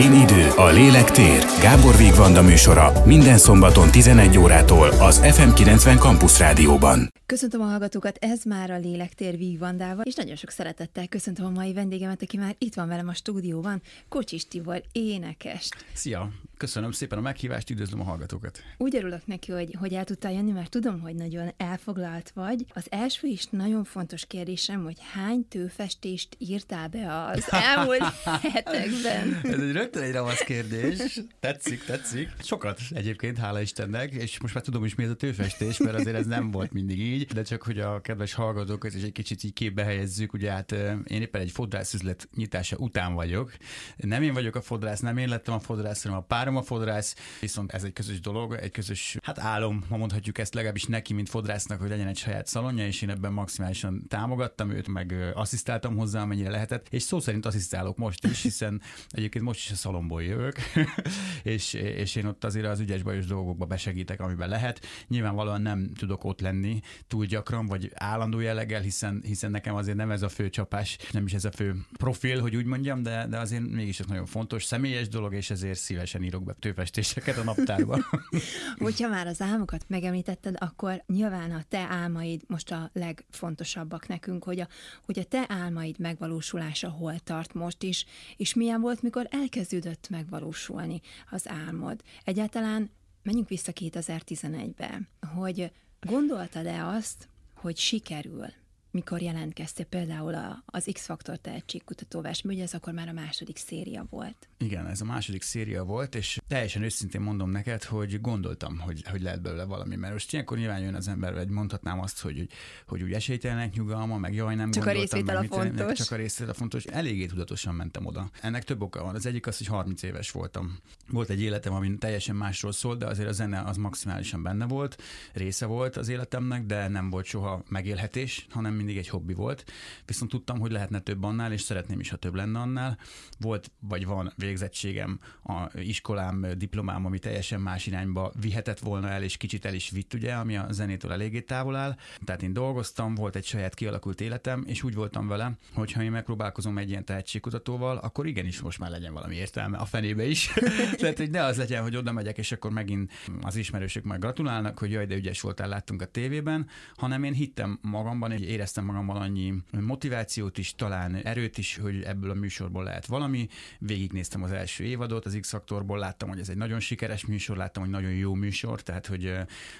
Én idő, a lélek tér. Gábor Vigvanda műsora minden szombaton 11 órától az FM90 Campus Rádióban. Köszöntöm a hallgatókat, ez már a Lélektér Vigvandával, és nagyon sok szeretettel köszöntöm a mai vendégemet, aki már itt van velem a stúdióban, Kocsis Tibor, énekes. Szia! Köszönöm szépen a meghívást, üdvözlöm a hallgatókat. Úgy örülök neki, hogy, hogy el tudtál jönni, mert tudom, hogy nagyon elfoglalt vagy. Az első is nagyon fontos kérdésem, hogy hány tőfestést írtál be az elmúlt hetekben? Ez egy rögtön egy ravasz kérdés. Tetszik, tetszik. Sokat egyébként, hála Istennek, és most már tudom is, mi ez a tőfestés, mert azért ez nem volt mindig így, de csak hogy a kedves hallgatók is egy kicsit így képbe helyezzük, ugye hát én éppen egy fodrászüzlet nyitása után vagyok. Nem én vagyok a fodrász, nem én lettem a fodrász, hanem a párom a fodrász, viszont ez egy közös dolog, egy közös, hát álom, ma mondhatjuk ezt legalábbis neki, mint fodrásznak, hogy legyen egy saját szalonja, és én ebben maximálisan támogattam őt, meg asszisztáltam hozzá, amennyire lehetett, és szó szerint asszisztálok most is, hiszen egyébként most is a szalomból jövök, és, és én ott azért az ügyes bajos dolgokba besegítek, amiben lehet. Nyilvánvalóan nem tudok ott lenni túl gyakran, vagy állandó jelleggel, hiszen, hiszen nekem azért nem ez a fő csapás, nem is ez a fő profil, hogy úgy mondjam, de, de azért mégis ez nagyon fontos, személyes dolog, és ezért szívesen írok be tőfestéseket a naptárba. Hogyha már az álmokat megemlítetted, akkor nyilván a te álmaid most a legfontosabbak nekünk, hogy a, hogy a te álmaid megvalósulása hol tart most is, és milyen volt, mikor elkezdődött megvalósulni az álmod. Egyáltalán menjünk vissza 2011-be, hogy gondoltad-e azt, hogy sikerül mikor jelentkeztél például a, az X-Faktor tehetségkutató ez akkor már a második széria volt. Igen, ez a második széria volt, és teljesen őszintén mondom neked, hogy gondoltam, hogy, hogy lehet belőle valami, mert most ilyenkor nyilván jön az ember, vagy mondhatnám azt, hogy, hogy, hogy úgy esélytelenek nyugalma, meg jaj, nem csak gondoltam, a részvétel a fontos. Meg, csak a részvétel a fontos. Eléggé tudatosan mentem oda. Ennek több oka van. Az egyik az, hogy 30 éves voltam. Volt egy életem, ami teljesen másról szólt, de azért a zene az maximálisan benne volt, része volt az életemnek, de nem volt soha megélhetés, hanem mindig egy hobbi volt. Viszont tudtam, hogy lehetne több annál, és szeretném is, ha több lenne annál. Volt, vagy van végzettségem, a iskolám, diplomám, ami teljesen más irányba vihetett volna el, és kicsit el is vitt, ugye, ami a zenétől eléggé távol áll. Tehát én dolgoztam, volt egy saját kialakult életem, és úgy voltam vele, hogy ha én megpróbálkozom egy ilyen tehetségkutatóval, akkor igenis most már legyen valami értelme a fenébe is. Tehát, hogy ne az legyen, hogy oda megyek, és akkor megint az ismerősök majd gratulálnak, hogy jaj, de ügyes voltál, láttunk a tévében, hanem én hittem magamban, és éreztem magamban annyi motivációt is, talán erőt is, hogy ebből a műsorból lehet valami. Végignéztem az első évadot, az X-faktorból láttam, hogy ez egy nagyon sikeres műsor, láttam, hogy nagyon jó műsor, tehát hogy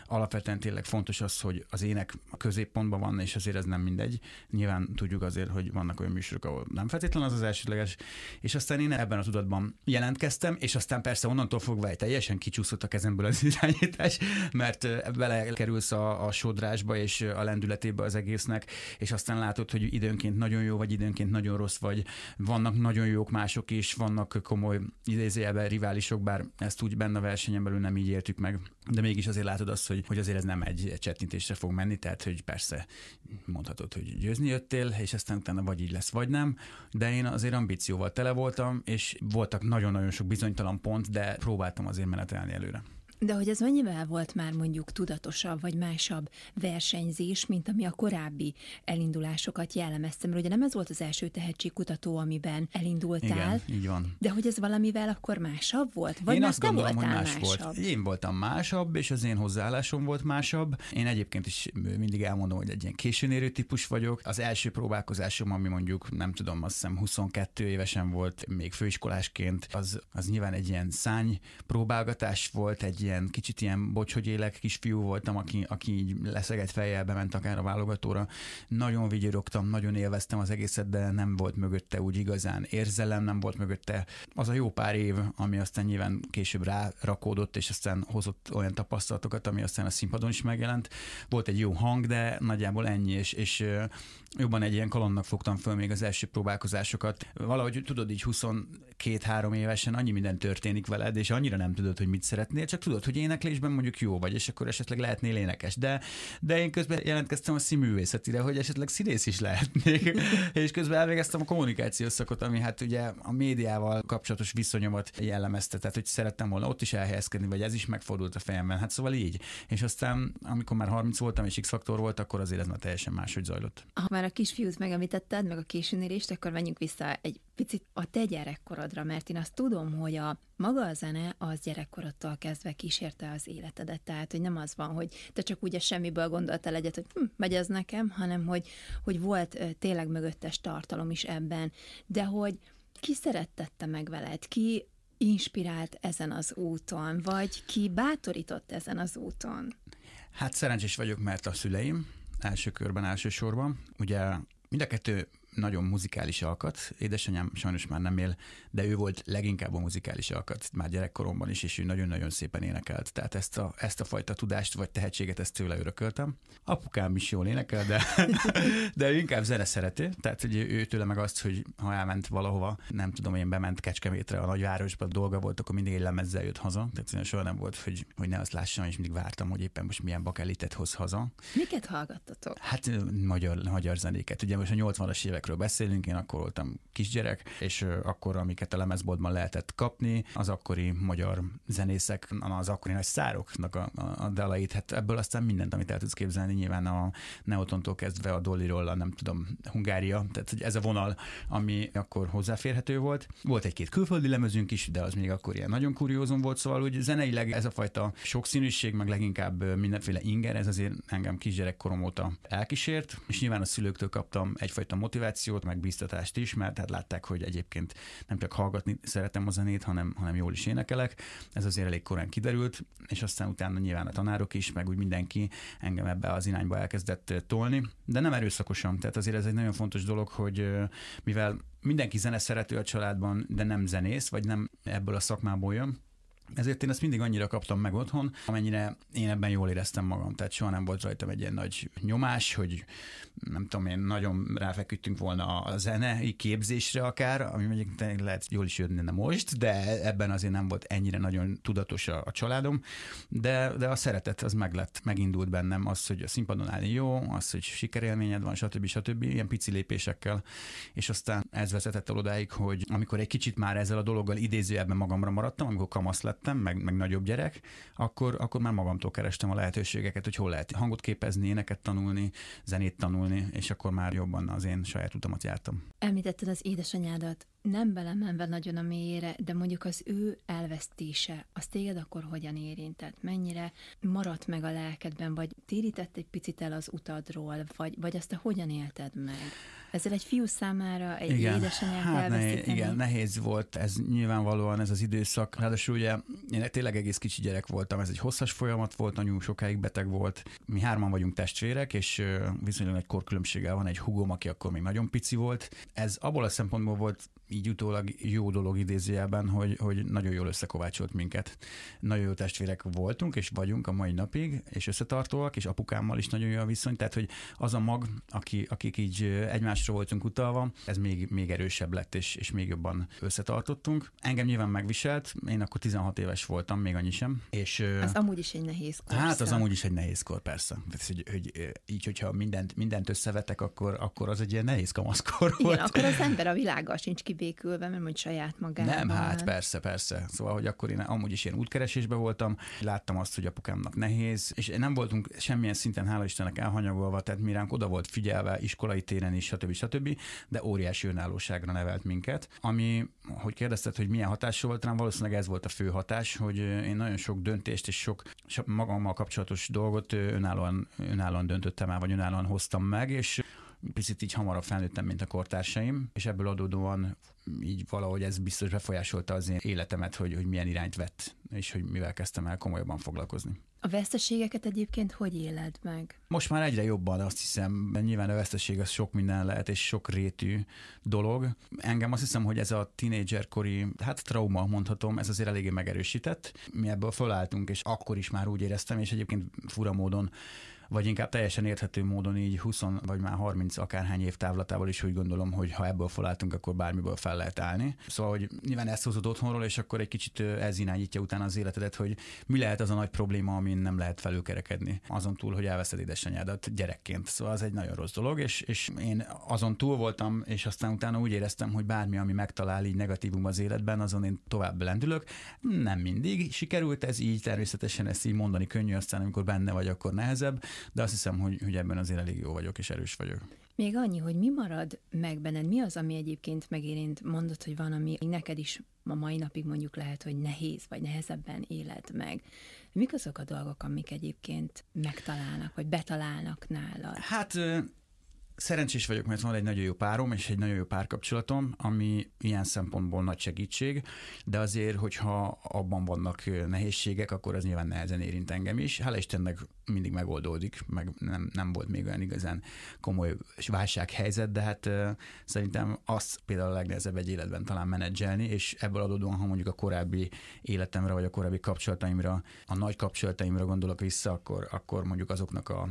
alapvetően tényleg fontos az, hogy az ének a középpontban van, és azért ez nem mindegy. Nyilván tudjuk azért, hogy vannak olyan műsorok, ahol nem feltétlenül az az elsődleges, és aztán én ebben a tudatban jelentkeztem, és aztán persze onnantól fogva egy teljesen kicsúszott a kezemből az irányítás, mert belekerülsz a, a sodrásba és a lendületébe az egésznek, és aztán látod, hogy időnként nagyon jó vagy, időnként nagyon rossz vagy, vannak nagyon jók mások is, vannak komoly idézőjelben riválisok, bár ezt úgy benne a versenyen belül nem így értük meg, de mégis azért látod azt, hogy, hogy azért ez nem egy csetintésre fog menni, tehát hogy persze mondhatod, hogy győzni jöttél, és aztán utána vagy így lesz, vagy nem, de én azért ambícióval tele voltam, és voltak nagyon-nagyon sok bizonytalan pont, de próbáltam azért menetelni előre. De hogy ez mennyivel volt már mondjuk tudatosabb vagy másabb versenyzés, mint ami a korábbi elindulásokat jellemezte? Mert ugye nem ez volt az első tehetségkutató, amiben elindultál. Igen, így van. De hogy ez valamivel akkor másabb volt? Vagy én azt gondolom, hogy más másabb? volt. Én voltam másabb, és az én hozzáállásom volt másabb. Én egyébként is mindig elmondom, hogy egy ilyen későn típus vagyok. Az első próbálkozásom, ami mondjuk nem tudom, azt hiszem 22 évesen volt, még főiskolásként, az, az nyilván egy ilyen szány próbálgatás volt, egy ilyen kicsit ilyen bocs, hogy élek kisfiú voltam, aki, aki így leszegett fejjel bement akár a válogatóra. Nagyon vigyorogtam, nagyon élveztem az egészet, de nem volt mögötte úgy igazán érzelem, nem volt mögötte az a jó pár év, ami aztán nyilván később rárakódott, és aztán hozott olyan tapasztalatokat, ami aztán a színpadon is megjelent. Volt egy jó hang, de nagyjából ennyi, és, és jobban egy ilyen kalandnak fogtam föl még az első próbálkozásokat. Valahogy tudod, így 22-3 évesen annyi minden történik veled, és annyira nem tudod, hogy mit szeretnél, csak tudod, hogy éneklésben mondjuk jó vagy, és akkor esetleg lehetnél énekes. De, de én közben jelentkeztem a színművészetire, hogy esetleg színész is lehetnék, és közben elvégeztem a kommunikációs szakot, ami hát ugye a médiával kapcsolatos viszonyomat jellemezte, tehát hogy szerettem volna ott is elhelyezkedni, vagy ez is megfordult a fejemben. Hát szóval így. És aztán, amikor már 30 voltam és X-faktor volt, akkor azért ez már teljesen máshogy zajlott. Ha már a kisfiút megemlítetted, meg a későnérést, akkor menjünk vissza egy picit a te gyerekkorodra, mert én azt tudom, hogy a maga a zene az gyerekkorodtól kezdve kísérte az életedet. Tehát, hogy nem az van, hogy te csak úgy a semmiből gondoltál egyet, hogy hm, megy ez nekem, hanem hogy, hogy volt tényleg mögöttes tartalom is ebben. De hogy ki szerettette meg veled? Ki inspirált ezen az úton, vagy ki bátorított ezen az úton? Hát szerencsés vagyok, mert a szüleim első körben, elsősorban. Ugye mind a kettő nagyon muzikális alkat. Édesanyám sajnos már nem él, de ő volt leginkább a muzikális alkat már gyerekkoromban is, és ő nagyon-nagyon szépen énekelt. Tehát ezt a, ezt a fajta tudást vagy tehetséget ezt tőle örököltem. Apukám is jól énekel, de, de ő inkább zene szerető. Tehát hogy ő tőle meg azt, hogy ha elment valahova, nem tudom, én bement Kecskemétre a nagyvárosba, dolga volt, akkor mindig egy lemezzel jött haza. Tehát soha nem volt, hogy, hogy ne azt lássam, és mindig vártam, hogy éppen most milyen bakelitet hoz haza. Miket hallgattatok? Hát magyar, magyar zenéket. Ugye most a 80-as évek évekről beszélünk, én akkor voltam kisgyerek, és akkor, amiket a lemezboltban lehetett kapni, az akkori magyar zenészek, az akkori nagy szároknak a, a, dalait, hát ebből aztán mindent, amit el tudsz képzelni, nyilván a Neotontól kezdve a Dolliról, a nem tudom, Hungária, tehát ez a vonal, ami akkor hozzáférhető volt. Volt egy-két külföldi lemezünk is, de az még akkor ilyen nagyon kuriózum volt, szóval hogy zeneileg ez a fajta sokszínűség, meg leginkább mindenféle inger, ez azért engem kisgyerekkorom óta elkísért, és nyilván a szülőktől kaptam egyfajta motivációt, motivációt, meg biztatást is, mert hát látták, hogy egyébként nem csak hallgatni szeretem a zenét, hanem, hanem jól is énekelek. Ez azért elég korán kiderült, és aztán utána nyilván a tanárok is, meg úgy mindenki engem ebbe az irányba elkezdett tolni, de nem erőszakosan. Tehát azért ez egy nagyon fontos dolog, hogy mivel mindenki zene szerető a családban, de nem zenész, vagy nem ebből a szakmából jön, ezért én ezt mindig annyira kaptam meg otthon, amennyire én ebben jól éreztem magam. Tehát soha nem volt rajtam egy ilyen nagy nyomás, hogy nem tudom én, nagyon ráfeküdtünk volna a zenei képzésre akár, ami mondjuk lehet jól is jönne most, de ebben azért nem volt ennyire nagyon tudatos a, a családom, de, de a szeretet az meg lett, megindult bennem, az, hogy a színpadon állni jó, az, hogy sikerélményed van, stb. stb. ilyen pici lépésekkel, és aztán ez vezetett el odáig, hogy amikor egy kicsit már ezzel a dologgal idézőjelben magamra maradtam, amikor kamasz lettem, meg, meg nagyobb gyerek, akkor, akkor már magamtól kerestem a lehetőségeket, hogy hol lehet hangot képezni, éneket tanulni, zenét tanulni, és akkor már jobban az én saját utamat jártam. Említetted az édesanyádat, nem belemenve nagyon a mélyére, de mondjuk az ő elvesztése, az téged akkor hogyan érintett? Mennyire maradt meg a lelkedben, vagy térített egy picit el az utadról, vagy, vagy azt te hogyan élted meg? Ezzel egy fiú számára egy igen. édesanyát hát elveszíteni? Ne, igen, nehéz volt ez nyilvánvalóan ez az időszak. Ráadásul ugye én tényleg egész kicsi gyerek voltam, ez egy hosszas folyamat volt, anyu sokáig beteg volt. Mi hárman vagyunk testvérek, és viszonylag egy korkülönbséggel van egy hugom, aki akkor még nagyon pici volt. Ez abból a szempontból volt így utólag jó dolog idézőjelben, hogy, hogy nagyon jól összekovácsolt minket. Nagyon jó testvérek voltunk, és vagyunk a mai napig, és összetartóak, és apukámmal is nagyon jó a viszony, tehát hogy az a mag, aki, akik így egymásra voltunk utalva, ez még, még erősebb lett, és, és még jobban összetartottunk. Engem nyilván megviselt, én akkor 16 éves voltam, még annyi sem. És, az amúgy is egy nehéz kor. Hát az amúgy is egy nehéz kor, persze. Tehát, hogy, hogy, így, hogyha mindent, mindent összevetek, akkor, akkor az egy ilyen nehéz kamaszkor volt. Igen, akkor az ember a világgal sincs ki kibékülve, mert mondjuk saját magában. Nem, hát persze, persze. Szóval, hogy akkor én amúgy is ilyen útkeresésben voltam, láttam azt, hogy apukámnak nehéz, és nem voltunk semmilyen szinten, hála Istennek elhanyagolva, tehát mi ránk oda volt figyelve, iskolai téren is, stb. stb., de óriási önállóságra nevelt minket, ami, hogy kérdezted, hogy milyen hatás volt rám, valószínűleg ez volt a fő hatás, hogy én nagyon sok döntést és sok magammal kapcsolatos dolgot önállóan, önállóan döntöttem el, vagy önállóan hoztam meg, és picit így hamarabb felnőttem, mint a kortársaim, és ebből adódóan így valahogy ez biztos befolyásolta az én életemet, hogy, hogy milyen irányt vett, és hogy mivel kezdtem el komolyabban foglalkozni. A veszteségeket egyébként hogy éled meg? Most már egyre jobban azt hiszem, nyilván a veszteség az sok minden lehet, és sok rétű dolog. Engem azt hiszem, hogy ez a tínédzserkori, hát trauma mondhatom, ez azért eléggé megerősített. Mi ebből fölálltunk, és akkor is már úgy éreztem, és egyébként fura módon vagy inkább teljesen érthető módon így 20 vagy már 30 akárhány év távlatával is úgy gondolom, hogy ha ebből felálltunk, akkor bármiből fel lehet állni. Szóval, hogy nyilván ezt hozod otthonról, és akkor egy kicsit ez irányítja utána az életedet, hogy mi lehet az a nagy probléma, amin nem lehet felülkerekedni. Azon túl, hogy elveszed édesanyádat gyerekként. Szóval az egy nagyon rossz dolog, és, és én azon túl voltam, és aztán utána úgy éreztem, hogy bármi, ami megtalál így negatívum az életben, azon én tovább lendülök. Nem mindig sikerült ez így, természetesen ezt így mondani könnyű, aztán amikor benne vagy, akkor nehezebb, de azt hiszem, hogy, hogy ebben azért elég jó vagyok és erős vagyok. Még annyi, hogy mi marad meg benned, mi az, ami egyébként megérint, mondod, hogy van, ami neked is a mai napig mondjuk lehet, hogy nehéz, vagy nehezebben éled meg. Mik azok a dolgok, amik egyébként megtalálnak, vagy betalálnak nálad? Hát szerencsés vagyok, mert van egy nagyon jó párom és egy nagyon jó párkapcsolatom, ami ilyen szempontból nagy segítség, de azért, hogyha abban vannak nehézségek, akkor az nyilván nehezen érint engem is. Hála Istennek mindig megoldódik, meg nem, nem volt még olyan igazán komoly válsághelyzet, de hát szerintem az például a legnehezebb egy életben talán menedzselni, és ebből adódóan, ha mondjuk a korábbi életemre, vagy a korábbi kapcsolataimra, a nagy kapcsolataimra gondolok vissza, akkor, akkor mondjuk azoknak a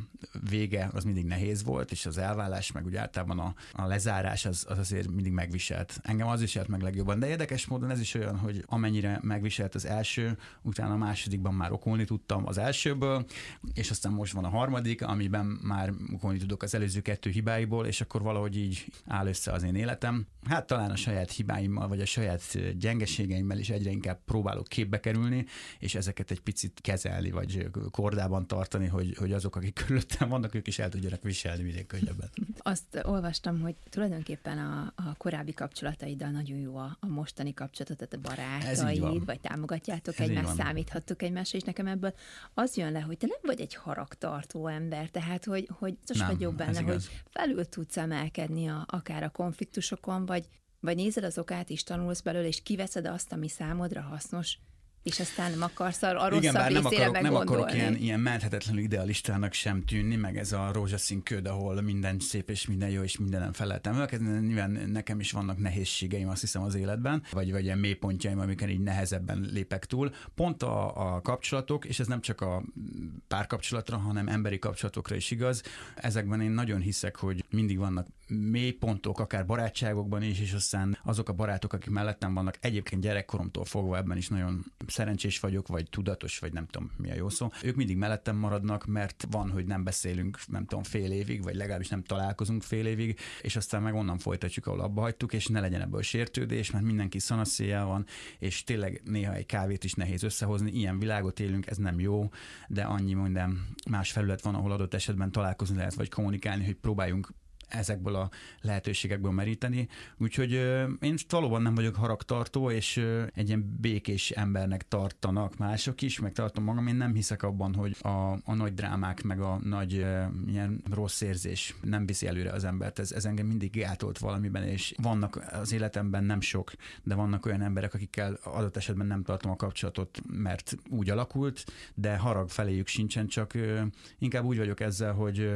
vége az mindig nehéz volt, és az elvállás, meg úgy általában a, a lezárás az, az azért mindig megviselt. Engem az viselt meg legjobban, de érdekes módon ez is olyan, hogy amennyire megviselt az első, utána a másodikban már okolni tudtam az elsőből, és és aztán most van a harmadik, amiben már mukolni tudok az előző kettő hibáiból, és akkor valahogy így áll össze az én életem. Hát talán a saját hibáimmal, vagy a saját gyengeségeimmel is egyre inkább próbálok képbe kerülni, és ezeket egy picit kezelni, vagy kordában tartani, hogy, hogy azok, akik körülöttem vannak, ők is el tudjanak viselni minél könnyebben. Azt olvastam, hogy tulajdonképpen a, a korábbi kapcsolataiddal nagyon jó a, a mostani kapcsolatot, tehát a barátaid, vagy támogatjátok Ez egymást, számíthattok egymásra, és nekem ebből az jön le, hogy te nem vagy egy haragtartó ember, tehát hogy, hogy most vagyok benne, hogy felül tudsz emelkedni a, akár a konfliktusokon, vagy, vagy nézed az okát is, tanulsz belőle, és kiveszed azt, ami számodra hasznos, és aztán nem akarsz a rosszabb Igen, bár nem akarok, nem akarok ilyen, ilyen menthetetlenül idealistának sem tűnni, meg ez a rózsaszín köd, ahol minden szép és minden jó, és mindenem feleltem. Nyilván nekem is vannak nehézségeim, azt hiszem az életben, vagy, vagy ilyen mélypontjaim, amiken így nehezebben lépek túl. Pont a, a kapcsolatok, és ez nem csak a párkapcsolatra, hanem emberi kapcsolatokra is igaz. Ezekben én nagyon hiszek, hogy mindig vannak mélypontok, akár barátságokban is, és aztán azok a barátok, akik mellettem vannak, egyébként gyerekkoromtól fogva ebben is nagyon szerencsés vagyok, vagy tudatos, vagy nem tudom mi a jó szó. Ők mindig mellettem maradnak, mert van, hogy nem beszélünk, nem tudom, fél évig, vagy legalábbis nem találkozunk fél évig, és aztán meg onnan folytatjuk, ahol abba hagytuk, és ne legyen ebből sértődés, mert mindenki szanaszéjel van, és tényleg néha egy kávét is nehéz összehozni. Ilyen világot élünk, ez nem jó, de annyi minden más felület van, ahol adott esetben találkozni lehet, vagy kommunikálni, hogy próbáljunk ezekből a lehetőségekből meríteni. Úgyhogy én valóban nem vagyok haragtartó, és egy ilyen békés embernek tartanak mások is, meg tartom magam. Én nem hiszek abban, hogy a, a nagy drámák, meg a nagy ilyen rossz érzés nem viszi előre az embert. Ez, ez engem mindig gátolt valamiben, és vannak az életemben nem sok, de vannak olyan emberek, akikkel adott esetben nem tartom a kapcsolatot, mert úgy alakult, de harag feléjük sincsen, csak inkább úgy vagyok ezzel, hogy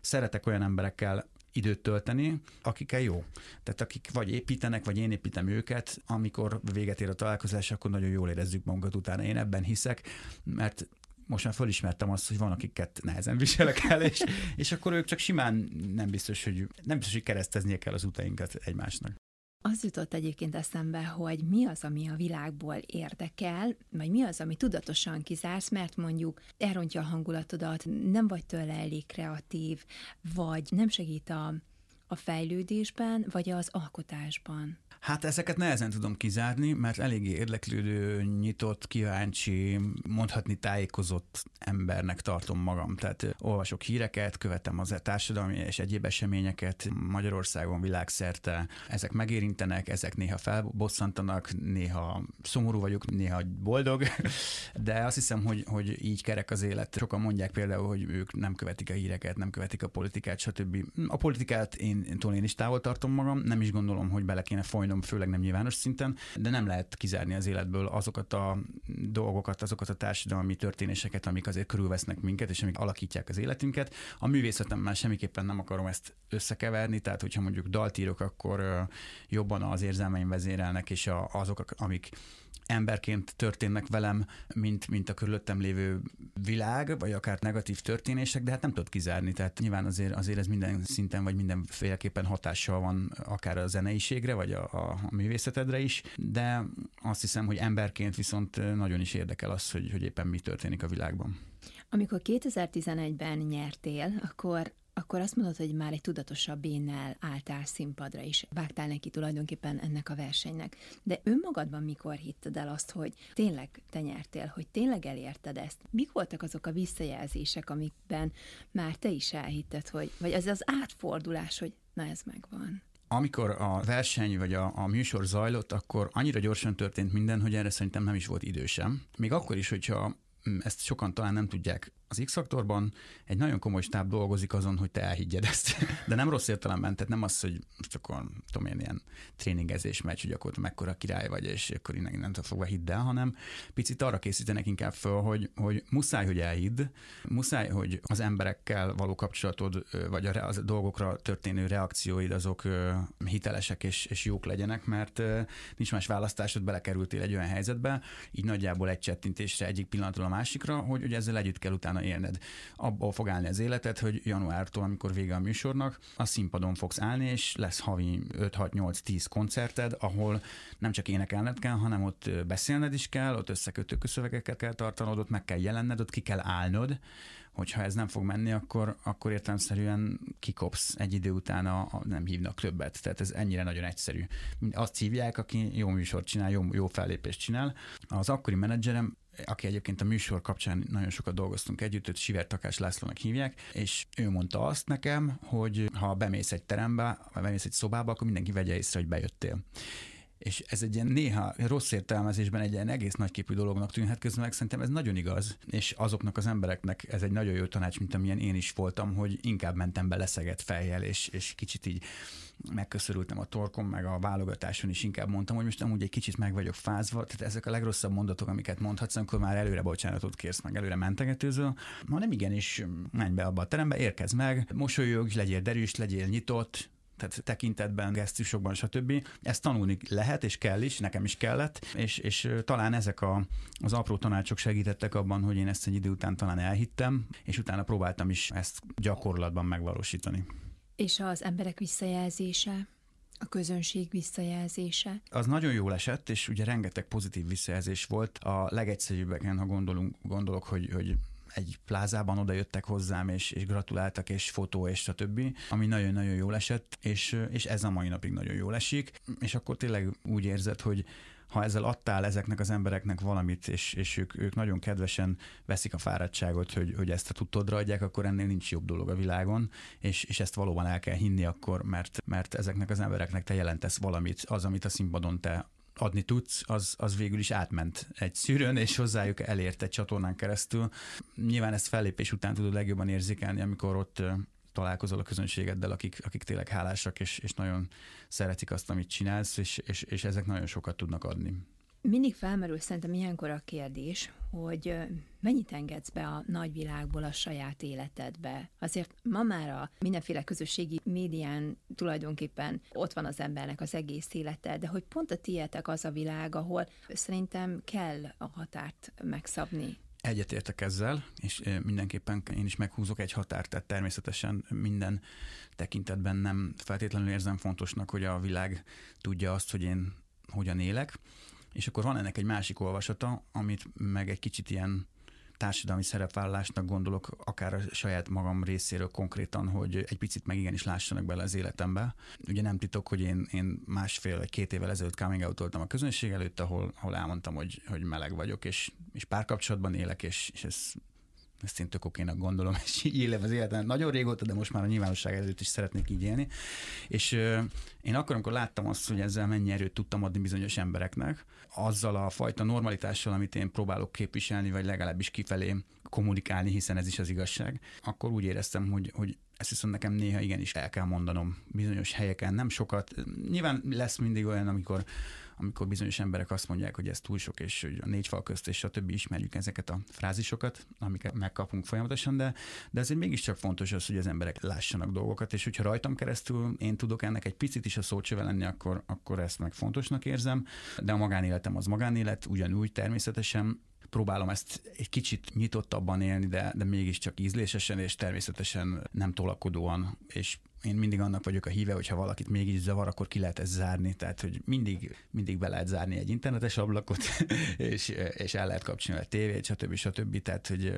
szeretek olyan emberekkel időt tölteni, akikkel jó. Tehát akik vagy építenek, vagy én építem őket, amikor véget ér a találkozás, akkor nagyon jól érezzük magunkat utána. Én ebben hiszek, mert most már felismertem azt, hogy van, akiket nehezen viselek el, és, és akkor ők csak simán nem biztos, hogy nem biztos, hogy kereszteznie kell az utainkat egymásnak. Az jutott egyébként eszembe, hogy mi az, ami a világból érdekel, vagy mi az, ami tudatosan kizársz, mert mondjuk elrontja a hangulatodat, nem vagy tőle elég kreatív, vagy nem segít a, a fejlődésben, vagy az alkotásban. Hát ezeket nehezen tudom kizárni, mert eléggé érdeklődő, nyitott, kíváncsi, mondhatni tájékozott embernek tartom magam. Tehát olvasok híreket, követem az társadalmi és egyéb eseményeket Magyarországon, világszerte. Ezek megérintenek, ezek néha felbosszantanak, néha szomorú vagyok, néha boldog, de azt hiszem, hogy, hogy így kerek az élet. Sokan mondják például, hogy ők nem követik a híreket, nem követik a politikát, stb. A politikát én, én, én is távol tartom magam, nem is gondolom, hogy bele kéne folynom főleg nem nyilvános szinten, de nem lehet kizárni az életből azokat a dolgokat, azokat a társadalmi történéseket, amik azért körülvesznek minket, és amik alakítják az életünket. A művészetemmel semmiképpen nem akarom ezt összekeverni, tehát hogyha mondjuk dalt írok, akkor jobban az érzelmeim vezérelnek, és azok, amik emberként történnek velem, mint, mint a körülöttem lévő világ, vagy akár negatív történések, de hát nem tudod kizárni. Tehát nyilván azért, azért ez minden szinten, vagy mindenféleképpen hatással van akár a zeneiségre, vagy a, a, a művészetedre is, de azt hiszem, hogy emberként viszont nagyon is érdekel az, hogy, hogy éppen mi történik a világban. Amikor 2011-ben nyertél, akkor akkor azt mondod, hogy már egy tudatosabb énnel álltál színpadra is, vágtál neki tulajdonképpen ennek a versenynek. De önmagadban mikor hitted el azt, hogy tényleg te nyertél, hogy tényleg elérted ezt? Mik voltak azok a visszajelzések, amikben már te is elhitted, hogy, vagy az az átfordulás, hogy na ez megvan? amikor a verseny vagy a, a műsor zajlott, akkor annyira gyorsan történt minden, hogy erre szerintem nem is volt idősem. Még akkor is, hogyha mm, ezt sokan talán nem tudják az X-faktorban egy nagyon komoly stáb dolgozik azon, hogy te elhiggyed ezt. De nem rossz értelemben, tehát nem az, hogy most akkor, tudom én, ilyen tréningezés megy, hogy akkor mekkora király vagy, és akkor innen, nem fogva hidd el, hanem picit arra készítenek inkább föl, hogy, hogy muszáj, hogy elhidd, muszáj, hogy az emberekkel való kapcsolatod, vagy a, a dolgokra történő reakcióid azok hitelesek és, és jók legyenek, mert nincs más választásod, belekerültél egy olyan helyzetbe, így nagyjából egy csettintésre egyik pillanatról a másikra, hogy, hogy ezzel együtt kell utána élned. Abból fog állni az életed, hogy januártól, amikor vége a műsornak, a színpadon fogsz állni, és lesz havi 5-6-8-10 koncerted, ahol nem csak énekelned kell, hanem ott beszélned is kell, ott összekötő szövegeket kell tartanod, ott meg kell jelenned, ott ki kell állnod, hogyha ez nem fog menni, akkor, akkor értelemszerűen kikopsz egy idő után, a, a, nem hívnak többet. Tehát ez ennyire nagyon egyszerű. Azt hívják, aki jó műsort csinál, jó, jó fellépést csinál. Az akkori menedzserem aki egyébként a műsor kapcsán nagyon sokat dolgoztunk együtt, őt Siver Takás Lászlónak hívják, és ő mondta azt nekem, hogy ha bemész egy terembe, vagy bemész egy szobába, akkor mindenki vegye észre, hogy bejöttél és ez egy ilyen néha rossz értelmezésben egy ilyen egész nagyképű dolognak tűnhet közben, meg szerintem ez nagyon igaz, és azoknak az embereknek ez egy nagyon jó tanács, mint amilyen én is voltam, hogy inkább mentem be leszegett fejjel, és, és kicsit így megköszörültem a torkom, meg a válogatáson is inkább mondtam, hogy most amúgy egy kicsit meg vagyok fázva, tehát ezek a legrosszabb mondatok, amiket mondhatsz, amikor már előre bocsánatot kérsz, meg előre mentegetőzöl. Ma nem igenis, menj be abba a terembe, érkezz meg, mosolyogj, legyél derűs, legyél nyitott, tehát tekintetben, gesztusokban, stb. Ezt tanulni lehet, és kell is, nekem is kellett, és, és talán ezek a, az apró tanácsok segítettek abban, hogy én ezt egy idő után talán elhittem, és utána próbáltam is ezt gyakorlatban megvalósítani. És az emberek visszajelzése? a közönség visszajelzése. Az nagyon jól esett, és ugye rengeteg pozitív visszajelzés volt. A legegyszerűbbeken, ha gondolunk, gondolok, hogy, hogy egy plázában oda jöttek hozzám, és, és gratuláltak, és fotó, és stb., ami nagyon-nagyon jól esett, és, és ez a mai napig nagyon jól esik, és akkor tényleg úgy érzed, hogy ha ezzel adtál ezeknek az embereknek valamit, és, és ők, ők nagyon kedvesen veszik a fáradtságot, hogy, hogy ezt a tudtodra adják, akkor ennél nincs jobb dolog a világon, és, és ezt valóban el kell hinni akkor, mert, mert ezeknek az embereknek te jelentesz valamit, az, amit a színpadon te adni tudsz, az, az végül is átment egy szűrőn, és hozzájuk elért egy csatornán keresztül. Nyilván ezt fellépés után tudod legjobban érzékelni, amikor ott találkozol a közönségeddel, akik, akik tényleg hálásak, és, és nagyon szeretik azt, amit csinálsz, és, és, és ezek nagyon sokat tudnak adni. Mindig felmerül szerintem ilyenkor a kérdés, hogy mennyit engedsz be a nagyvilágból a saját életedbe. Azért ma már a mindenféle közösségi médián tulajdonképpen ott van az embernek az egész élete, de hogy pont a tietek az a világ, ahol szerintem kell a határt megszabni. Egyetértek ezzel, és mindenképpen én is meghúzok egy határt, tehát természetesen minden tekintetben nem feltétlenül érzem fontosnak, hogy a világ tudja azt, hogy én hogyan élek, és akkor van ennek egy másik olvasata, amit meg egy kicsit ilyen társadalmi szerepvállalásnak gondolok, akár a saját magam részéről konkrétan, hogy egy picit meg igenis lássanak bele az életembe. Ugye nem titok, hogy én, én másfél vagy két évvel ezelőtt coming out a közönség előtt, ahol, ahol elmondtam, hogy, hogy meleg vagyok, és, és párkapcsolatban élek, és, és ez ezt én tök okénak gondolom, és így élem az életem nagyon régóta, de most már a nyilvánosság előtt is szeretnék így élni. És euh, én akkor, amikor láttam azt, hogy ezzel mennyi erőt tudtam adni bizonyos embereknek, azzal a fajta normalitással, amit én próbálok képviselni, vagy legalábbis kifelé kommunikálni, hiszen ez is az igazság, akkor úgy éreztem, hogy, hogy ezt viszont nekem néha igenis el kell mondanom bizonyos helyeken, nem sokat. Nyilván lesz mindig olyan, amikor amikor bizonyos emberek azt mondják, hogy ez túl sok, és hogy a négy fal közt, és a többi ismerjük ezeket a frázisokat, amiket megkapunk folyamatosan, de, de azért mégiscsak fontos az, hogy az emberek lássanak dolgokat, és hogyha rajtam keresztül én tudok ennek egy picit is a szócsöve lenni, akkor, akkor ezt meg fontosnak érzem, de a magánéletem az magánélet, ugyanúgy természetesen, próbálom ezt egy kicsit nyitottabban élni, de, de mégiscsak ízlésesen és természetesen nem tolakodóan, és én mindig annak vagyok a híve, hogyha valakit mégis zavar, akkor ki lehet ezt zárni. Tehát, hogy mindig, mindig be lehet zárni egy internetes ablakot, és, és el lehet kapcsolni a tévét, stb. stb. Tehát, hogy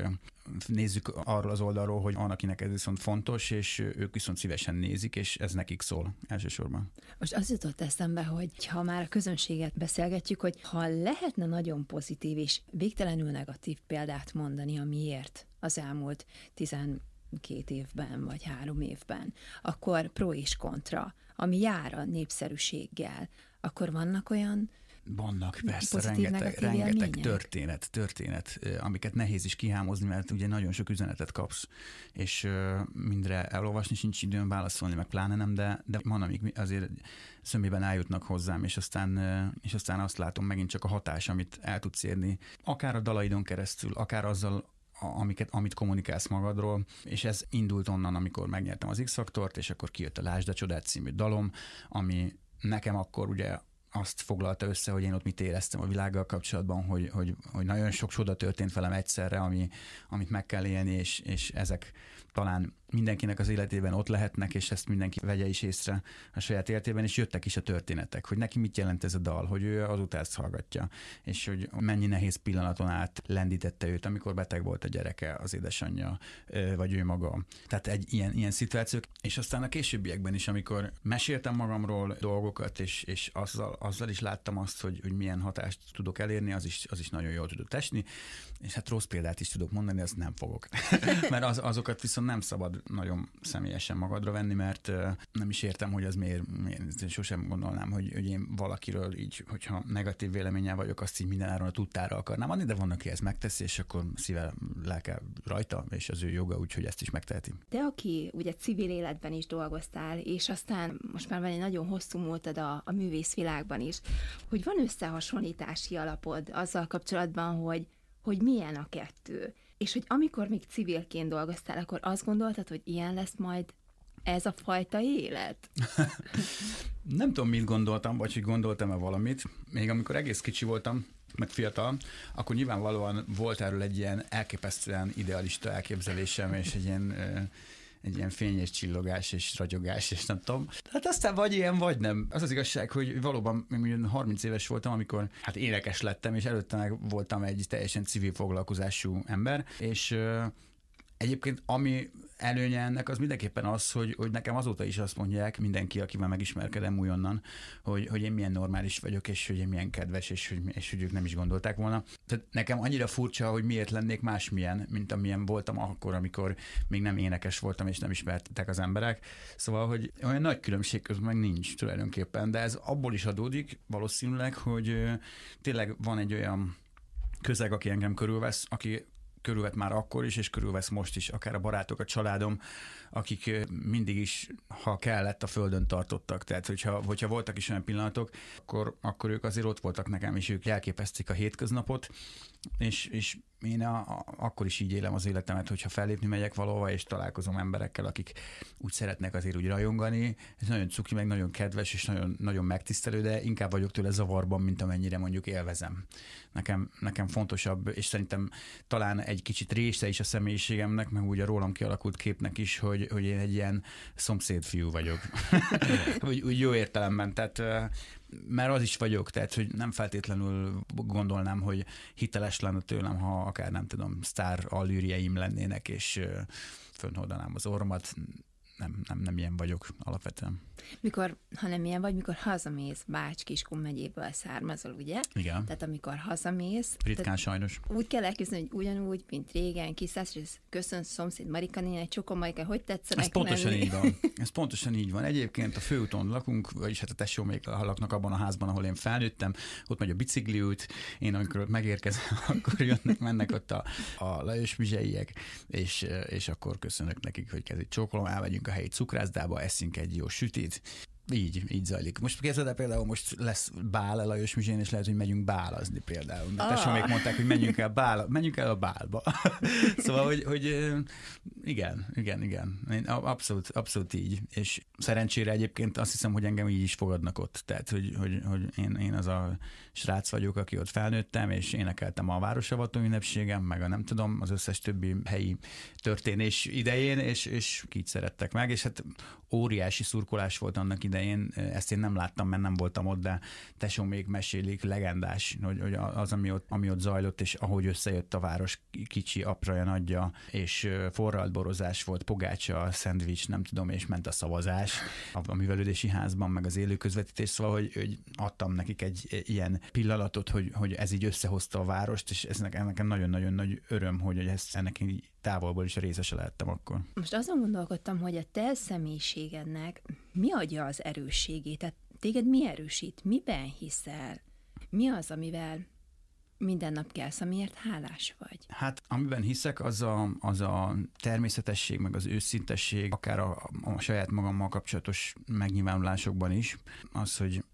nézzük arról az oldalról, hogy van, akinek ez viszont fontos, és ők viszont szívesen nézik, és ez nekik szól elsősorban. Most az jutott eszembe, hogy ha már a közönséget beszélgetjük, hogy ha lehetne nagyon pozitív és végtelenül negatív példát mondani, amiért az elmúlt 12 évben vagy három évben, akkor pro és kontra, ami jár a népszerűséggel, akkor vannak olyan vannak persze, Pozitív, rengeteg, rengeteg történet, történet, amiket nehéz is kihámozni, mert ugye nagyon sok üzenetet kapsz, és mindre elolvasni sincs időn válaszolni, meg pláne nem, de, de van, amik azért szömében eljutnak hozzám, és aztán, és aztán azt látom megint csak a hatás, amit el tudsz érni, akár a dalaidon keresztül, akár azzal, amiket, amit kommunikálsz magadról, és ez indult onnan, amikor megnyertem az X-faktort, és akkor kijött a Lásd a Csodát című dalom, ami nekem akkor ugye azt foglalta össze, hogy én ott mit éreztem a világgal kapcsolatban, hogy, hogy, hogy nagyon sok csoda történt velem egyszerre, ami, amit meg kell élni, és, és ezek talán mindenkinek az életében ott lehetnek, és ezt mindenki vegye is észre a saját életében, és jöttek is a történetek, hogy neki mit jelent ez a dal, hogy ő azután ezt hallgatja, és hogy mennyi nehéz pillanaton át lendítette őt, amikor beteg volt a gyereke, az édesanyja, vagy ő maga. Tehát egy ilyen, ilyen szituációk, és aztán a későbbiekben is, amikor meséltem magamról dolgokat, és, és azzal, azzal is láttam azt, hogy, hogy milyen hatást tudok elérni, az is, az is nagyon jól tudott esni, és hát rossz példát is tudok mondani, azt nem fogok. Mert az, azokat viszont nem szabad nagyon személyesen magadra venni, mert nem is értem, hogy az miért, miért sosem gondolnám, hogy, hogy én valakiről így, hogyha negatív véleménnyel vagyok, azt így mindenáron a tudtára akarnám adni, de van, aki ezt megteszi, és akkor szíve lelke rajta, és az ő joga, úgyhogy ezt is megteheti. Te, aki ugye civil életben is dolgoztál, és aztán most már van egy nagyon hosszú múltad a, a művészvilágban is, hogy van összehasonlítási alapod azzal kapcsolatban, hogy hogy milyen a kettő. És hogy amikor még civilként dolgoztál, akkor azt gondoltad, hogy ilyen lesz majd ez a fajta élet? Nem tudom, mit gondoltam, vagy hogy gondoltam-e valamit. Még amikor egész kicsi voltam, meg fiatal, akkor nyilvánvalóan volt erről egy ilyen elképesztően idealista elképzelésem, és egy ilyen egy ilyen fényes csillogás és ragyogás, és nem tudom. Hát aztán vagy ilyen, vagy nem. Az az igazság, hogy valóban én 30 éves voltam, amikor hát énekes lettem, és előtte meg voltam egy teljesen civil foglalkozású ember, és Egyébként ami előnye ennek az mindenképpen az, hogy, hogy nekem azóta is azt mondják mindenki, akivel megismerkedem újonnan, hogy, hogy én milyen normális vagyok, és hogy én milyen kedves, és hogy, és hogy ők nem is gondolták volna. Tehát nekem annyira furcsa, hogy miért lennék másmilyen, mint amilyen voltam akkor, amikor még nem énekes voltam, és nem ismertek az emberek. Szóval, hogy olyan nagy különbség közben meg nincs tulajdonképpen, de ez abból is adódik valószínűleg, hogy tényleg van egy olyan közeg, aki engem körülvesz, aki körülvet már akkor is, és körülvesz most is, akár a barátok, a családom, akik mindig is, ha kellett, a földön tartottak. Tehát, hogyha, hogyha voltak is olyan pillanatok, akkor, akkor ők azért ott voltak nekem, és ők jelképezték a hétköznapot, és, és én a, a, akkor is így élem az életemet, hogyha fellépni megyek valahova, és találkozom emberekkel, akik úgy szeretnek azért úgy rajongani. Ez nagyon cuki, meg nagyon kedves, és nagyon, nagyon megtisztelő, de inkább vagyok tőle zavarban, mint amennyire mondjuk élvezem. Nekem, nekem fontosabb, és szerintem talán egy kicsit része is a személyiségemnek, meg úgy a rólam kialakult képnek is, hogy, hogy én egy ilyen szomszédfiú vagyok. úgy, úgy jó értelemben. Tehát mert az is vagyok, tehát hogy nem feltétlenül gondolnám, hogy hiteles lenne tőlem, ha akár nem tudom, sztár allűrjeim lennének, és fönnhordanám az orromat, nem, nem, nem ilyen vagyok alapvetően. Mikor, ha nem ilyen vagy, mikor hazamész Bács Kiskun megyéből származol, ugye? Igen. Tehát amikor hazamész. Ritkán sajnos. Úgy kell elképzelni, hogy ugyanúgy, mint régen, kiszállsz, és köszön szomszéd Marika néni, Csoko Marika, hogy tetszenek Ez pontosan így van. Ez pontosan így van. Egyébként a főúton lakunk, vagyis hát a tesó még laknak abban a házban, ahol én felnőttem, ott megy a bicikliút, én amikor megérkezem, akkor jönnek, mennek ott a, a Lajos Mizseiek, és, és akkor köszönök nekik, hogy kezét csókolom, elmegyünk a helyi cukrászdába, eszünk egy jó sütit, így, így zajlik. Most képzeld például most lesz bál a Lajos Mizsén, és lehet, hogy megyünk bálazni például. De ah. még mondták, hogy menjünk el, bál, menjünk el a bálba. szóval, hogy, hogy igen, igen, igen. Abszolút, abszolút így. És szerencsére egyébként azt hiszem, hogy engem így is fogadnak ott. Tehát, hogy, hogy, hogy én, én az a srác vagyok, aki ott felnőttem, és énekeltem a városavató ünnepségem, meg a nem tudom, az összes többi helyi történés idején, és, és így szerettek meg, és hát óriási szurkolás volt annak idején, ezt én nem láttam, mert nem voltam ott, de tesó még mesélik, legendás, hogy, hogy az, ami ott, ami ott zajlott, és ahogy összejött a város kicsi, apraja, nagyja, és forralt borozás volt, pogácsa, szendvics, nem tudom, és ment a szavazás a művelődési házban, meg az élő közvetítés, szóval, hogy, hogy adtam nekik egy ilyen pillanatot, hogy, hogy ez így összehozta a várost, és ez nekem nagyon-nagyon nagy öröm, hogy ezt ennek így távolból is részese lehettem akkor. Most azon gondolkodtam, hogy a te személyiségednek mi adja az erősségét? Tehát téged mi erősít? Miben hiszel? Mi az, amivel minden nap kelsz, amiért hálás vagy? Hát, amiben hiszek, az a, az a természetesség, meg az őszintesség, akár a, a saját magammal kapcsolatos megnyilvánulásokban is, az, hogy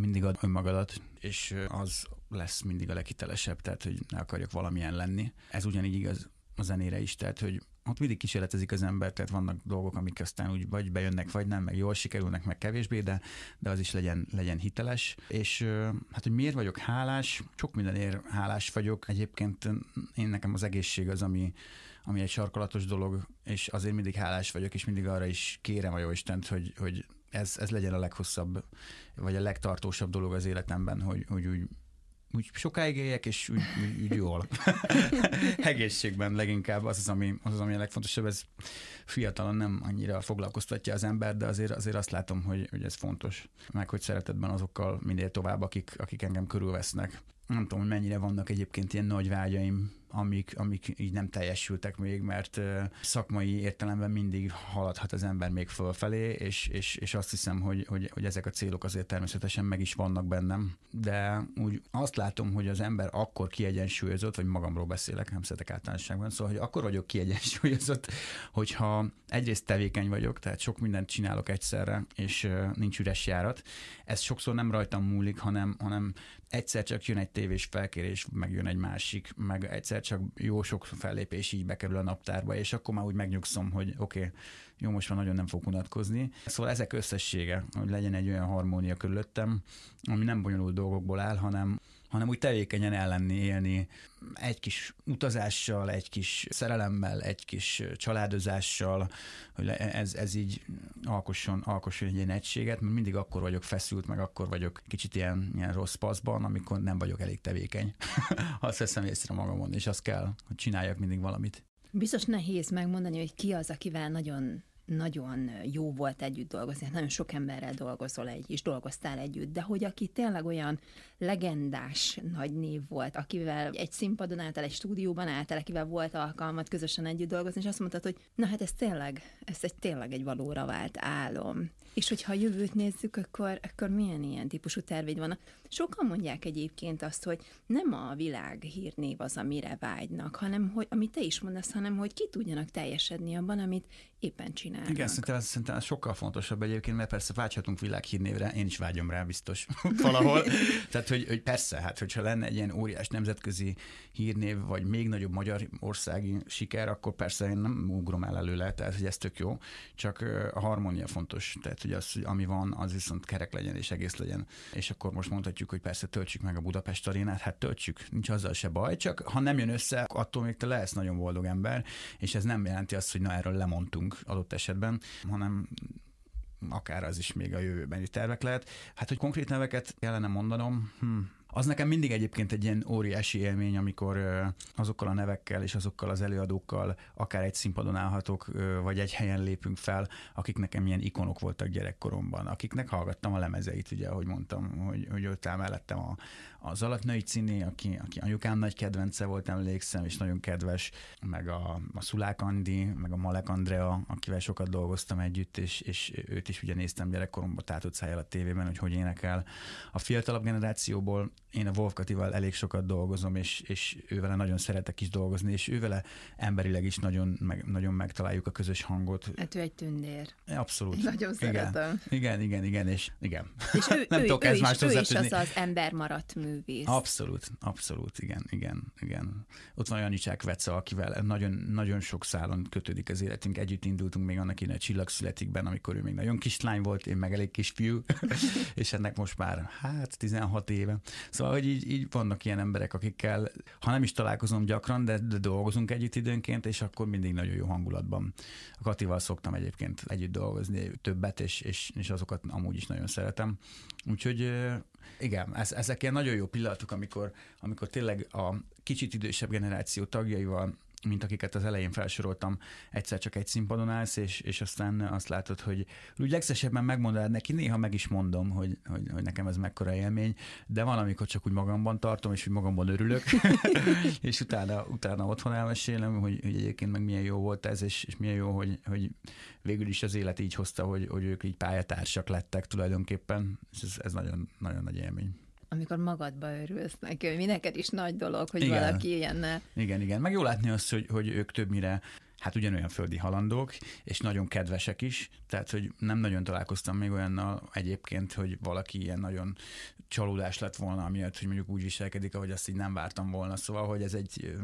mindig ad önmagadat, és az lesz mindig a leghitelesebb, tehát hogy ne akarjak valamilyen lenni. Ez ugyanígy igaz a zenére is, tehát hogy ott mindig kísérletezik az ember, tehát vannak dolgok, amik aztán úgy vagy bejönnek, vagy nem, meg jól sikerülnek, meg kevésbé, de, de az is legyen, legyen hiteles. És hát, hogy miért vagyok hálás? Sok mindenért hálás vagyok. Egyébként én nekem az egészség az, ami, ami egy sarkalatos dolog, és azért mindig hálás vagyok, és mindig arra is kérem a jó Istent, hogy, hogy ez, ez legyen a leghosszabb, vagy a legtartósabb dolog az életemben, hogy, hogy úgy úgy sokáig éljek, és úgy, úgy, úgy jól. Egészségben leginkább az az, ami, az az, ami a legfontosabb. Ez fiatalon nem annyira foglalkoztatja az ember, de azért, azért azt látom, hogy, hogy ez fontos. Meg hogy szeretetben azokkal minél tovább, akik, akik engem körülvesznek. Nem tudom, hogy mennyire vannak egyébként ilyen nagy vágyaim amik, amik így nem teljesültek még, mert szakmai értelemben mindig haladhat az ember még fölfelé, és, és, és azt hiszem, hogy, hogy, hogy ezek a célok azért természetesen meg is vannak bennem, de úgy azt látom, hogy az ember akkor kiegyensúlyozott, vagy magamról beszélek, nem szeretek általánosságban, szóval, hogy akkor vagyok kiegyensúlyozott, hogyha egyrészt tevékeny vagyok, tehát sok mindent csinálok egyszerre, és nincs üres járat. Ez sokszor nem rajtam múlik, hanem, hanem egyszer csak jön egy tévés felkérés, meg jön egy másik, meg egyszer csak jó sok fellépés így bekerül a naptárba, és akkor már úgy megnyugszom, hogy oké, okay, jó, most már nagyon nem fog unatkozni. Szóval ezek összessége, hogy legyen egy olyan harmónia körülöttem, ami nem bonyolult dolgokból áll, hanem hanem úgy tevékenyen ellenni, élni egy kis utazással, egy kis szerelemmel, egy kis családozással, hogy ez, ez így alkosson, alkosson egy ilyen egységet, mert mindig akkor vagyok feszült, meg akkor vagyok kicsit ilyen, ilyen rossz paszban, amikor nem vagyok elég tevékeny. azt veszem észre magamon, és azt kell, hogy csináljak mindig valamit. Biztos nehéz megmondani, hogy ki az, akivel nagyon nagyon jó volt együtt dolgozni, hát nagyon sok emberrel dolgozol egy, és dolgoztál együtt, de hogy aki tényleg olyan legendás nagy név volt, akivel egy színpadon álltál, egy stúdióban álltál, akivel volt alkalmat közösen együtt dolgozni, és azt mondtad, hogy na hát ez tényleg, ez egy tényleg egy valóra vált álom. És hogyha a jövőt nézzük, akkor, akkor milyen ilyen típusú terveid vannak? Sokan mondják egyébként azt, hogy nem a világ hírnév az, amire vágynak, hanem hogy, amit te is mondasz, hanem hogy ki tudjanak teljesedni abban, amit éppen csinálnak. Igen, szerintem, szerintem ez sokkal fontosabb egyébként, mert persze vágyhatunk világhírnévre, én is vágyom rá biztos valahol. Tehát, hogy, hogy persze, hát hogyha lenne egy ilyen óriás nemzetközi hírnév, vagy még nagyobb magyar országi siker, akkor persze én nem ugrom el előle, tehát hogy ez tök jó, csak a harmónia fontos, tehát hogy az, hogy ami van, az viszont kerek legyen és egész legyen. És akkor most mondhatjuk, hogy persze töltsük meg a Budapest arénát, hát töltsük, nincs azzal se baj, csak ha nem jön össze, attól még te lehetsz nagyon boldog ember, és ez nem jelenti azt, hogy na erről lemondtunk adott esetben, hanem akár az is még a jövőbeni tervek lehet. Hát, hogy konkrét neveket kellene mondanom, hm, az nekem mindig egyébként egy ilyen óriási élmény, amikor azokkal a nevekkel és azokkal az előadókkal akár egy színpadon állhatok, vagy egy helyen lépünk fel, akik nekem ilyen ikonok voltak gyerekkoromban, akiknek hallgattam a lemezeit, ugye, ahogy mondtam, hogy, hogy ott áll mellettem a, az Alatnai Cini, aki, aki anyukám nagy kedvence volt, emlékszem, és nagyon kedves, meg a, a Szulák Andi, meg a Malek Andrea, akivel sokat dolgoztam együtt, és, és őt is ugye néztem gyerekkoromban tátott szájjal a tévében, hogy hogy énekel. A fiatalabb generációból én a Wolf Katival elég sokat dolgozom, és, és ővele nagyon szeretek is dolgozni, és ővele emberileg is nagyon, meg, nagyon megtaláljuk a közös hangot. Hát ő egy tündér. Abszolút. Nagyon igen. szeretem. Igen, igen, igen, és igen. És ő, Nem ő, tudok ő, ez is, ő is az az ember maradt művész. Abszolút, abszolút, igen, igen, igen. Ott van Janicsák Veca, akivel nagyon, nagyon sok szálon kötődik az életünk. Együtt indultunk még annak innen a Csillag születikben, amikor ő még nagyon kislány volt, én meg elég kisfiú, és ennek most már hát 16 éve. Szóval, hogy így, így vannak ilyen emberek, akikkel, ha nem is találkozom gyakran, de, de dolgozunk együtt időnként, és akkor mindig nagyon jó hangulatban. A Katival szoktam egyébként együtt dolgozni többet, és, és, és azokat amúgy is nagyon szeretem. Úgyhogy igen, ez, ezek ilyen nagyon jó pillanatok, amikor, amikor tényleg a kicsit idősebb generáció tagjaival mint akiket az elején felsoroltam, egyszer csak egy színpadon állsz, és, és aztán azt látod, hogy úgy legszesebben megmondod neki, néha meg is mondom, hogy, hogy, hogy nekem ez mekkora élmény, de van, amikor csak úgy magamban tartom, és úgy magamban örülök, és utána, utána otthon elmesélem, hogy, hogy egyébként meg milyen jó volt ez, és, és milyen jó, hogy, hogy végül is az élet így hozta, hogy, hogy ők így pályatársak lettek tulajdonképpen, és ez, ez nagyon, nagyon nagy élmény amikor magadba örülsz neki, hogy mi neked is nagy dolog, hogy igen. valaki ilyenne. Igen, igen. Meg jó látni azt, hogy, hogy ők többnyire hát ugyanolyan földi halandók, és nagyon kedvesek is, tehát hogy nem nagyon találkoztam még olyannal egyébként, hogy valaki ilyen nagyon csalódás lett volna, amiatt, hogy mondjuk úgy viselkedik, ahogy azt így nem vártam volna. Szóval, hogy ez, egy,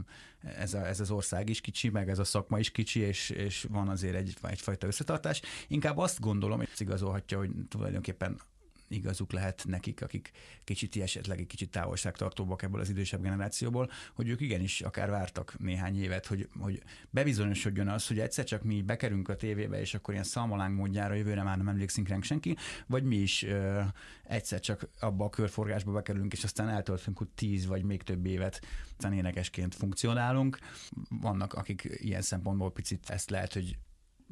ez, a, ez az ország is kicsi, meg ez a szakma is kicsi, és, és van azért egy, egyfajta összetartás. Inkább azt gondolom, hogy igazolhatja, hogy tulajdonképpen igazuk lehet nekik, akik kicsit esetleg egy kicsit távolságtartóbbak ebből az idősebb generációból, hogy ők igenis akár vártak néhány évet, hogy, hogy bebizonyosodjon az, hogy egyszer csak mi bekerünk a tévébe, és akkor ilyen szalmalánk módjára jövőre már nem emlékszünk ránk senki, vagy mi is ö, egyszer csak abba a körforgásba bekerülünk, és aztán eltöltünk ott tíz vagy még több évet, aztán énekesként funkcionálunk. Vannak, akik ilyen szempontból picit ezt lehet, hogy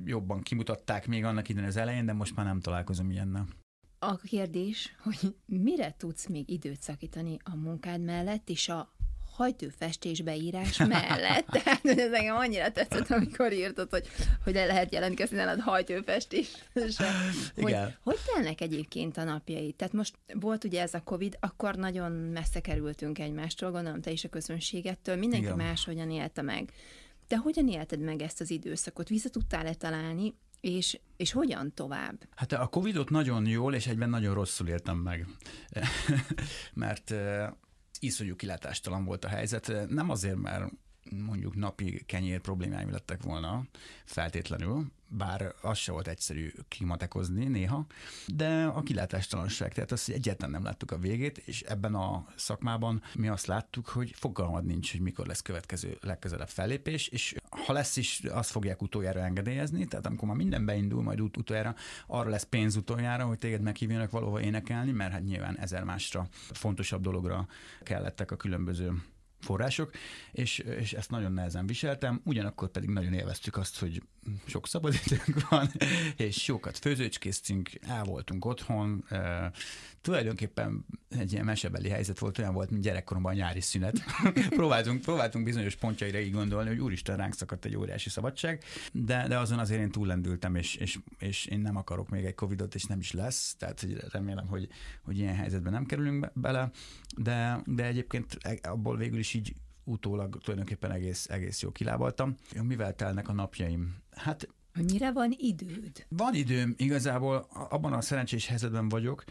jobban kimutatták még annak idején az elején, de most már nem találkozom ilyennel. A kérdés, hogy mire tudsz még időt szakítani a munkád mellett, és a hajtőfestés beírás mellett. Tehát ez engem annyira tetszett, amikor írtad, hogy, hogy le lehet jelentkezni nálad hajtőfestés. Hogy, hogy telnek egyébként a napjai? Tehát most volt ugye ez a Covid, akkor nagyon messze kerültünk egymástól, gondolom te is a közönségettől, mindenki Igen. máshogyan élte meg. Te hogyan élted meg ezt az időszakot? Vissza tudtál-e találni és, és hogyan tovább? Hát a Covidot nagyon jól, és egyben nagyon rosszul éltem meg. Mert uh, iszonyú kilátástalan volt a helyzet. Nem azért, mert mondjuk napi kenyér problémáim lettek volna feltétlenül, bár az se volt egyszerű kimatekozni néha, de a kilátástalanság, tehát azt, hogy egyáltalán nem láttuk a végét, és ebben a szakmában mi azt láttuk, hogy fogalmad nincs, hogy mikor lesz következő legközelebb fellépés, és ha lesz is, azt fogják utoljára engedélyezni, tehát amikor már minden beindul, majd ut- utoljára arra lesz pénz utoljára, hogy téged meghívjanak valahova énekelni, mert hát nyilván ezer másra fontosabb dologra kellettek a különböző források, és, és ezt nagyon nehezen viseltem, ugyanakkor pedig nagyon élveztük azt, hogy sok szabadidőnk van, és sokat főzőcskéztünk, el voltunk otthon, e, tulajdonképpen egy ilyen mesebeli helyzet volt, olyan volt, mint gyerekkoromban a nyári szünet. próbáltunk, próbáltunk bizonyos pontjaira így gondolni, hogy úristen, ránk szakadt egy óriási szabadság, de, de azon azért én túllendültem, és, és, és én nem akarok még egy Covidot, és nem is lesz, tehát remélem, hogy, hogy ilyen helyzetben nem kerülünk bele, de, de egyébként abból végül is így utólag tulajdonképpen egész, egész jó kilábaltam. Mivel telnek a napjaim? Hát hogy mire van időd? Van időm, igazából abban a szerencsés helyzetben vagyok,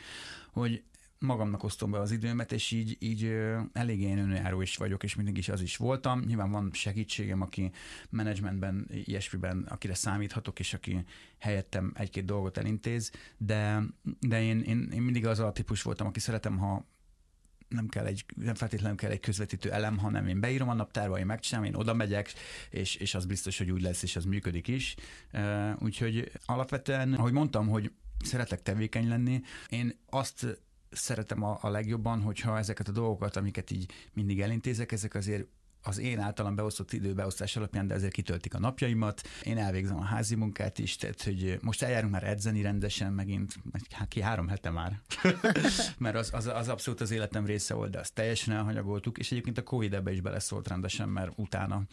hogy magamnak osztom be az időmet, és így, így eléggé én önjáró is vagyok, és mindig is az is voltam. Nyilván van segítségem, aki menedzsmentben, ilyesmiben, akire számíthatok, és aki helyettem egy-két dolgot elintéz, de, de én, én, én mindig az a típus voltam, aki szeretem, ha nem kell egy, nem feltétlenül kell egy közvetítő elem, hanem én beírom a naptárba, én megcsinálom, én oda megyek, és, és az biztos, hogy úgy lesz, és az működik is. Úgyhogy alapvetően, ahogy mondtam, hogy szeretek tevékeny lenni, én azt szeretem a, a legjobban, hogyha ezeket a dolgokat, amiket így mindig elintézek, ezek azért az én általam beosztott időbeosztás alapján, de ezért kitöltik a napjaimat. Én elvégzem a házi munkát is, tehát hogy most eljárunk már edzeni rendesen megint, hát ki három hete már, mert az, az, az, abszolút az életem része volt, de azt teljesen elhanyagoltuk, és egyébként a Covid ebbe is beleszólt rendesen, mert utána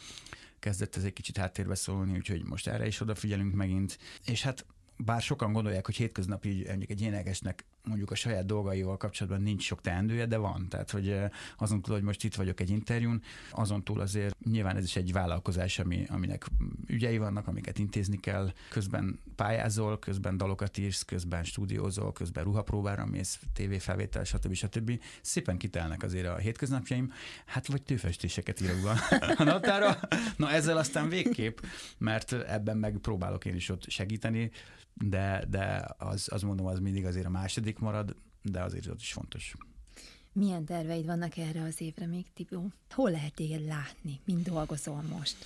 kezdett ez egy kicsit háttérbe szólni, úgyhogy most erre is odafigyelünk megint. És hát bár sokan gondolják, hogy hétköznapi egy énekesnek mondjuk a saját dolgaival kapcsolatban nincs sok teendője, de van. Tehát, hogy azon túl, hogy most itt vagyok egy interjún, azon túl azért nyilván ez is egy vállalkozás, ami, aminek ügyei vannak, amiket intézni kell. Közben pályázol, közben dalokat írsz, közben stúdiózol, közben ruhapróbára mész, tévéfelvétel, stb. stb. Szépen kitelnek azért a hétköznapjaim. Hát vagy tőfestéseket írok be a naptára. Na ezzel aztán végképp, mert ebben meg próbálok én is ott segíteni de, de az, az mondom, az mindig azért a második marad, de azért az is fontos. Milyen terveid vannak erre az évre még, Tibó? Hol lehet téged látni? Mind dolgozol most?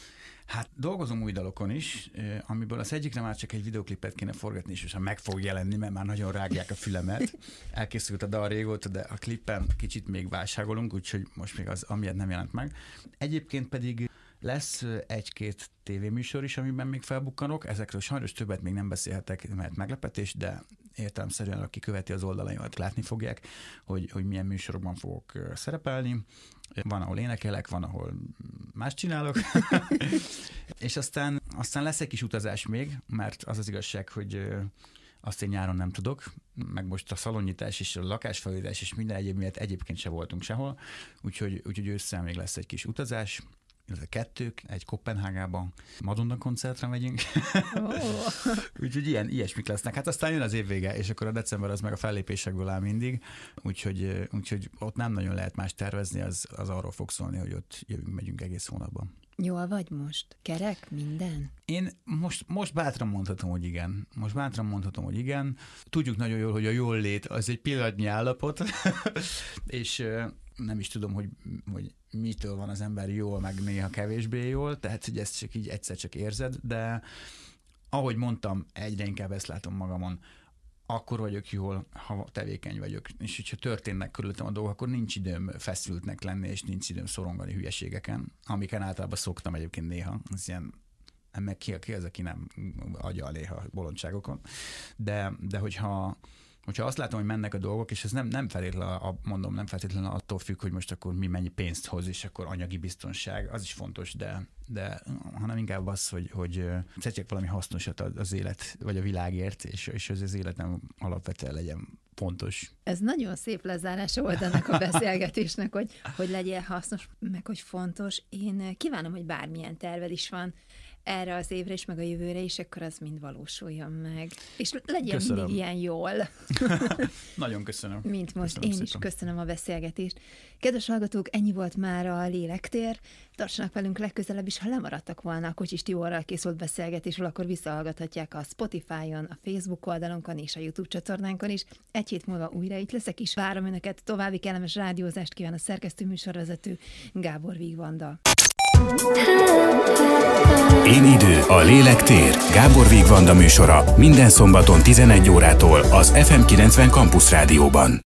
Hát dolgozom új dalokon is, amiből az egyikre már csak egy videoklipet kéne forgatni, és meg fog jelenni, mert már nagyon rágják a fülemet. Elkészült a dal régóta, de a klippen kicsit még válságolunk, úgyhogy most még az, amiért nem jelent meg. Egyébként pedig lesz egy-két tévéműsor is, amiben még felbukkanok. Ezekről sajnos többet még nem beszélhetek, mert meglepetés, de értelemszerűen, aki követi az oldalaimat, látni fogják, hogy, hogy milyen műsorokban fogok szerepelni. Van, ahol énekelek, van, ahol más csinálok. és aztán, aztán lesz egy kis utazás még, mert az az igazság, hogy azt én nyáron nem tudok, meg most a szalonyítás és a lakásfelújítás és minden egyéb miatt egyébként se voltunk sehol, úgyhogy, úgyhogy ősszel még lesz egy kis utazás, illetve kettők, egy Kopenhágában, Madonna koncertre megyünk. Oh. úgyhogy ilyen, ilyesmik lesznek. Hát aztán jön az év vége, és akkor a december az meg a fellépésekből áll mindig, úgyhogy, úgyhogy ott nem nagyon lehet más tervezni, az, az arról fog szólni, hogy ott jövünk, megyünk egész hónapban. Jól vagy most? Kerek minden? Én most, most bátran mondhatom, hogy igen. Most bátran mondhatom, hogy igen. Tudjuk nagyon jól, hogy a jól lét az egy pillanatnyi állapot, és nem is tudom, hogy, hogy mitől van az ember jól, meg néha kevésbé jól, tehát hogy ezt csak így egyszer csak érzed, de ahogy mondtam, egyre inkább ezt látom magamon, akkor vagyok jól, ha tevékeny vagyok, és hogyha történnek körülöttem a dolgok, akkor nincs időm feszültnek lenni, és nincs időm szorongani hülyeségeken, amiken általában szoktam egyébként néha, az ilyen meg ki, ki az, aki nem agyal néha bolondságokon, de, de hogyha hogyha azt látom, hogy mennek a dolgok, és ez nem, nem feltétlenül, mondom, nem feltétlenül attól függ, hogy most akkor mi mennyi pénzt hoz, és akkor anyagi biztonság, az is fontos, de, de hanem inkább az, hogy, hogy tegyek valami hasznosat az élet, vagy a világért, és, és az, az életem alapvetően legyen fontos. Ez nagyon szép lezárás volt ennek a beszélgetésnek, hogy, hogy legyél hasznos, meg hogy fontos. Én kívánom, hogy bármilyen terved is van, erre az évre is, meg a jövőre is, akkor az mind valósuljon meg. És legyen köszönöm. mindig ilyen jól. Nagyon köszönöm. Mint most. Köszönöm Én szépen. is köszönöm a beszélgetést. Kedves hallgatók, ennyi volt már a lélektér. Tartsanak velünk legközelebb is, ha lemaradtak volna a Kocsis Tiborral készült beszélgetésről, akkor visszahallgathatják a Spotify-on, a Facebook oldalunkon és a YouTube csatornánkon is. Egy hét múlva újra itt leszek is. Várom Önöket, további kellemes rádiózást kíván a szerkesztő műsorvezető Gábor Vigvanda. Én idő, a lélek tér. Gábor Vigvanda műsora minden szombaton 11 órától az FM90 Campus Rádióban.